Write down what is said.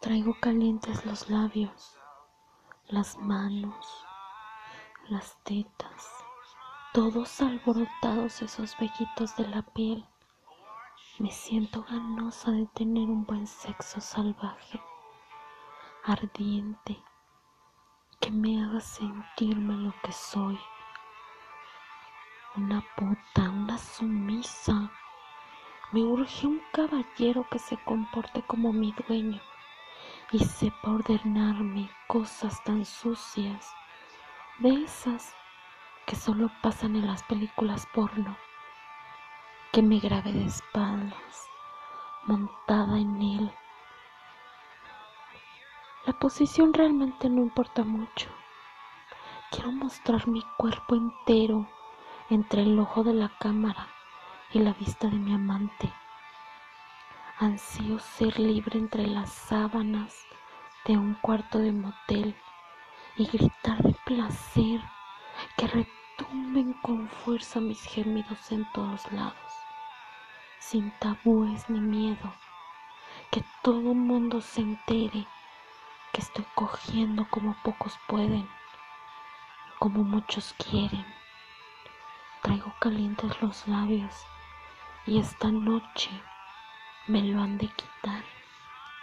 Traigo calientes los labios, las manos, las tetas, todos alborotados esos vellitos de la piel. Me siento ganosa de tener un buen sexo salvaje, ardiente, que me haga sentirme lo que soy. Una puta, una sumisa. Me urge un caballero que se comporte como mi dueño y sepa ordenarme cosas tan sucias, de esas que solo pasan en las películas porno, que me grabe de espaldas, montada en él. La posición realmente no importa mucho. Quiero mostrar mi cuerpo entero entre el ojo de la cámara y la vista de mi amante. Ansío ser libre entre las sábanas de un cuarto de motel y gritar de placer que retumben con fuerza mis gemidos en todos lados, sin tabúes ni miedo, que todo mundo se entere que estoy cogiendo como pocos pueden, como muchos quieren. Traigo calientes los labios y esta noche me lo han de quitar.